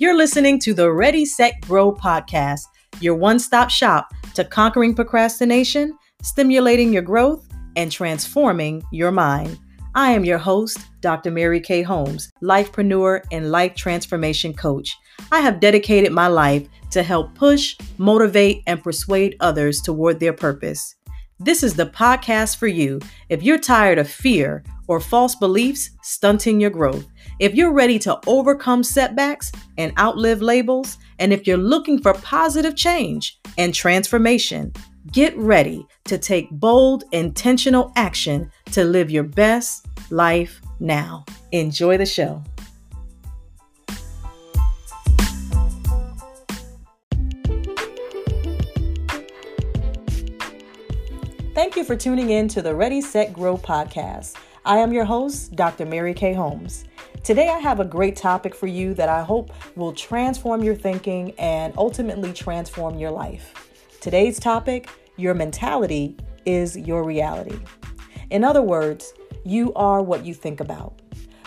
You're listening to the Ready, Set, Grow podcast, your one stop shop to conquering procrastination, stimulating your growth, and transforming your mind. I am your host, Dr. Mary Kay Holmes, lifepreneur and life transformation coach. I have dedicated my life to help push, motivate, and persuade others toward their purpose. This is the podcast for you if you're tired of fear or false beliefs stunting your growth. If you're ready to overcome setbacks and outlive labels, and if you're looking for positive change and transformation, get ready to take bold, intentional action to live your best life now. Enjoy the show. Thank you for tuning in to the Ready, Set, Grow podcast. I am your host, Dr. Mary Kay Holmes. Today, I have a great topic for you that I hope will transform your thinking and ultimately transform your life. Today's topic your mentality is your reality. In other words, you are what you think about.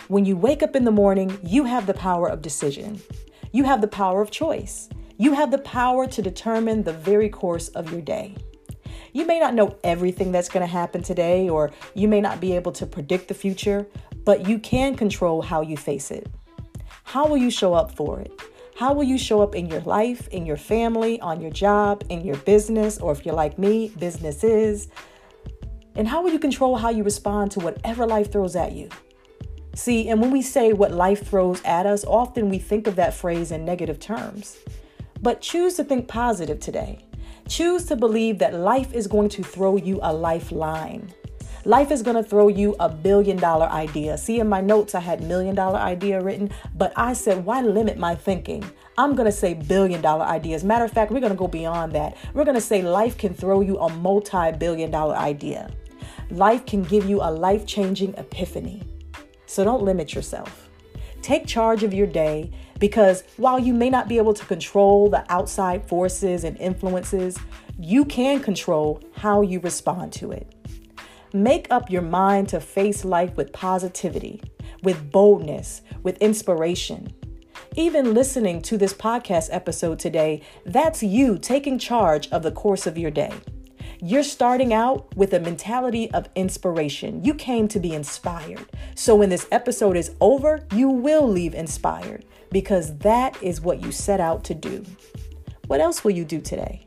When you wake up in the morning, you have the power of decision, you have the power of choice, you have the power to determine the very course of your day. You may not know everything that's going to happen today, or you may not be able to predict the future, but you can control how you face it. How will you show up for it? How will you show up in your life, in your family, on your job, in your business, or if you're like me, businesses? And how will you control how you respond to whatever life throws at you? See, and when we say what life throws at us, often we think of that phrase in negative terms. But choose to think positive today. Choose to believe that life is going to throw you a lifeline. Life is going to throw you a billion dollar idea. See, in my notes, I had million dollar idea written, but I said, why limit my thinking? I'm going to say billion dollar ideas. Matter of fact, we're going to go beyond that. We're going to say life can throw you a multi billion dollar idea. Life can give you a life changing epiphany. So don't limit yourself. Take charge of your day because while you may not be able to control the outside forces and influences, you can control how you respond to it. Make up your mind to face life with positivity, with boldness, with inspiration. Even listening to this podcast episode today, that's you taking charge of the course of your day. You're starting out with a mentality of inspiration. You came to be inspired. So when this episode is over, you will leave inspired because that is what you set out to do. What else will you do today?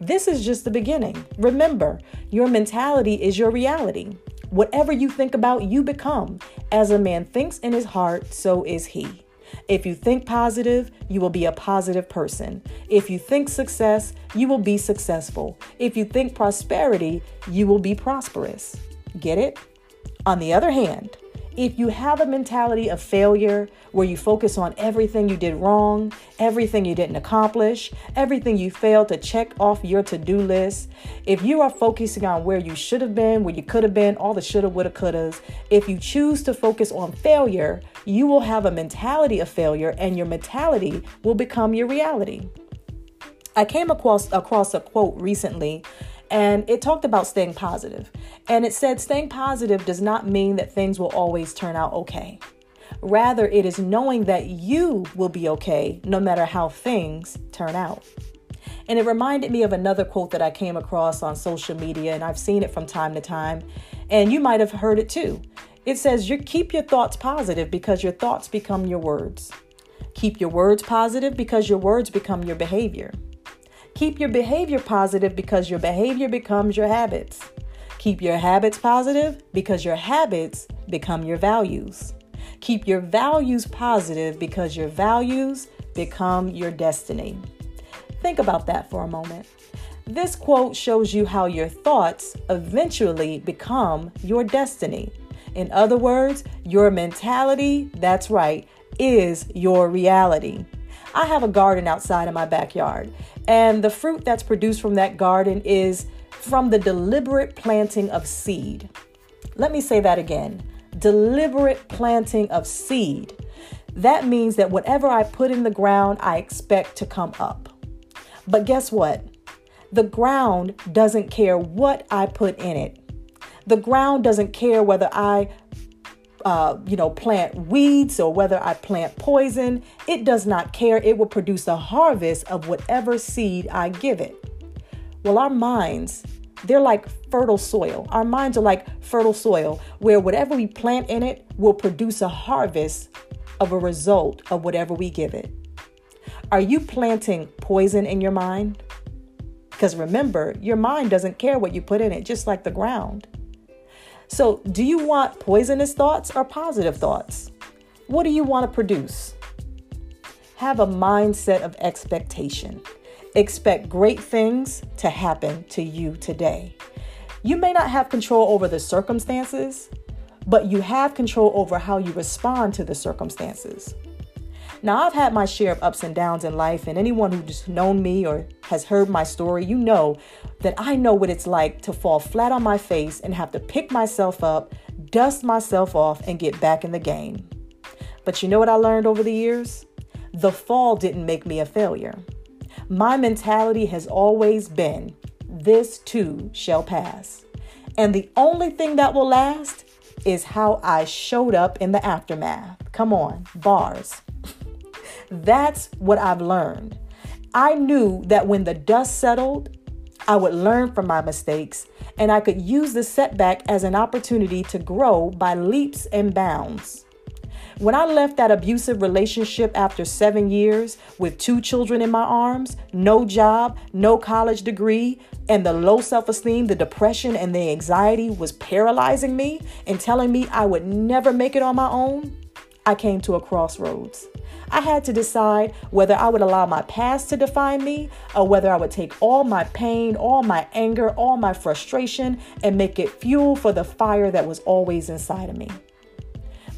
This is just the beginning. Remember, your mentality is your reality. Whatever you think about, you become. As a man thinks in his heart, so is he. If you think positive, you will be a positive person. If you think success, you will be successful. If you think prosperity, you will be prosperous. Get it? On the other hand, if you have a mentality of failure where you focus on everything you did wrong, everything you didn't accomplish, everything you failed to check off your to do list, if you are focusing on where you should have been, where you could have been, all the shoulda, woulda, couldas, if you choose to focus on failure, you will have a mentality of failure and your mentality will become your reality. I came across, across a quote recently and it talked about staying positive. And it said staying positive does not mean that things will always turn out okay. Rather, it is knowing that you will be okay no matter how things turn out. And it reminded me of another quote that I came across on social media, and I've seen it from time to time, and you might have heard it too. It says, you keep your thoughts positive because your thoughts become your words. Keep your words positive because your words become your behavior. Keep your behavior positive because your behavior becomes your habits. Keep your habits positive because your habits become your values. Keep your values positive because your values become your destiny. Think about that for a moment. This quote shows you how your thoughts eventually become your destiny. In other words, your mentality, that's right, is your reality. I have a garden outside in my backyard, and the fruit that's produced from that garden is from the deliberate planting of seed. Let me say that again deliberate planting of seed. That means that whatever I put in the ground, I expect to come up. But guess what? The ground doesn't care what I put in it. The ground doesn't care whether I uh, you know, plant weeds or whether I plant poison, it does not care. It will produce a harvest of whatever seed I give it. Well, our minds, they're like fertile soil. Our minds are like fertile soil where whatever we plant in it will produce a harvest of a result of whatever we give it. Are you planting poison in your mind? Because remember, your mind doesn't care what you put in it, just like the ground. So, do you want poisonous thoughts or positive thoughts? What do you want to produce? Have a mindset of expectation. Expect great things to happen to you today. You may not have control over the circumstances, but you have control over how you respond to the circumstances. Now, I've had my share of ups and downs in life, and anyone who's known me or has heard my story, you know that I know what it's like to fall flat on my face and have to pick myself up, dust myself off, and get back in the game. But you know what I learned over the years? The fall didn't make me a failure. My mentality has always been this too shall pass. And the only thing that will last is how I showed up in the aftermath. Come on, bars. That's what I've learned. I knew that when the dust settled, I would learn from my mistakes and I could use the setback as an opportunity to grow by leaps and bounds. When I left that abusive relationship after seven years with two children in my arms, no job, no college degree, and the low self esteem, the depression, and the anxiety was paralyzing me and telling me I would never make it on my own, I came to a crossroads. I had to decide whether I would allow my past to define me or whether I would take all my pain, all my anger, all my frustration and make it fuel for the fire that was always inside of me.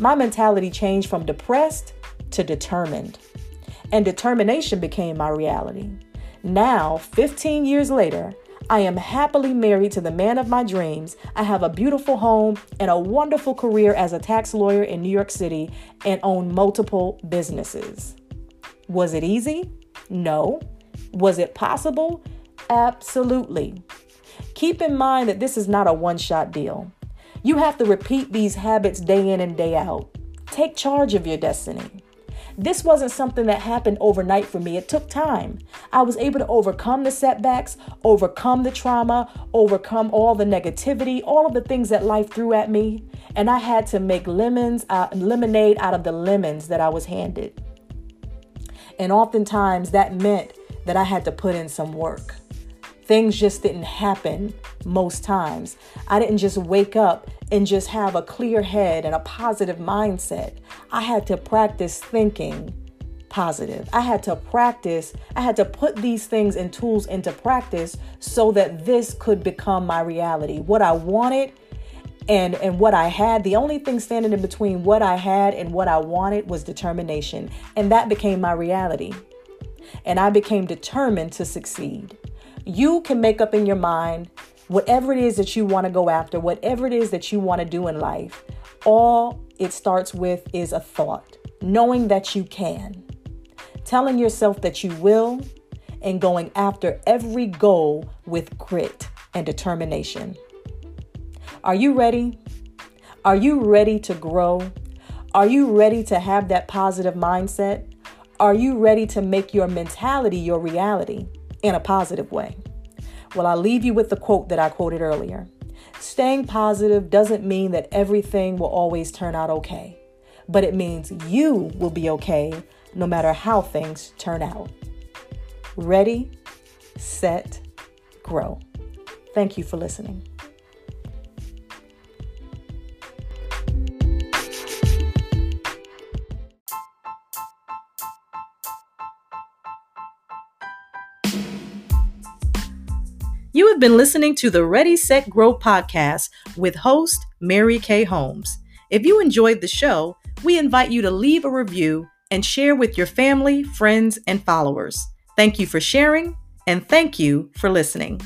My mentality changed from depressed to determined, and determination became my reality. Now, 15 years later, I am happily married to the man of my dreams. I have a beautiful home and a wonderful career as a tax lawyer in New York City and own multiple businesses. Was it easy? No. Was it possible? Absolutely. Keep in mind that this is not a one shot deal. You have to repeat these habits day in and day out. Take charge of your destiny. This wasn't something that happened overnight for me. It took time. I was able to overcome the setbacks, overcome the trauma, overcome all the negativity, all of the things that life threw at me. And I had to make lemons, uh, lemonade out of the lemons that I was handed. And oftentimes that meant that I had to put in some work. Things just didn't happen most times. I didn't just wake up and just have a clear head and a positive mindset. I had to practice thinking positive. I had to practice, I had to put these things and tools into practice so that this could become my reality. What I wanted and and what I had, the only thing standing in between what I had and what I wanted was determination, and that became my reality. And I became determined to succeed. You can make up in your mind whatever it is that you want to go after, whatever it is that you want to do in life. All it starts with is a thought, knowing that you can, telling yourself that you will, and going after every goal with grit and determination. Are you ready? Are you ready to grow? Are you ready to have that positive mindset? Are you ready to make your mentality your reality? In a positive way. Well, I'll leave you with the quote that I quoted earlier. Staying positive doesn't mean that everything will always turn out okay, but it means you will be okay no matter how things turn out. Ready, set, grow. Thank you for listening. Been listening to the Ready, Set, Grow podcast with host Mary Kay Holmes. If you enjoyed the show, we invite you to leave a review and share with your family, friends, and followers. Thank you for sharing, and thank you for listening.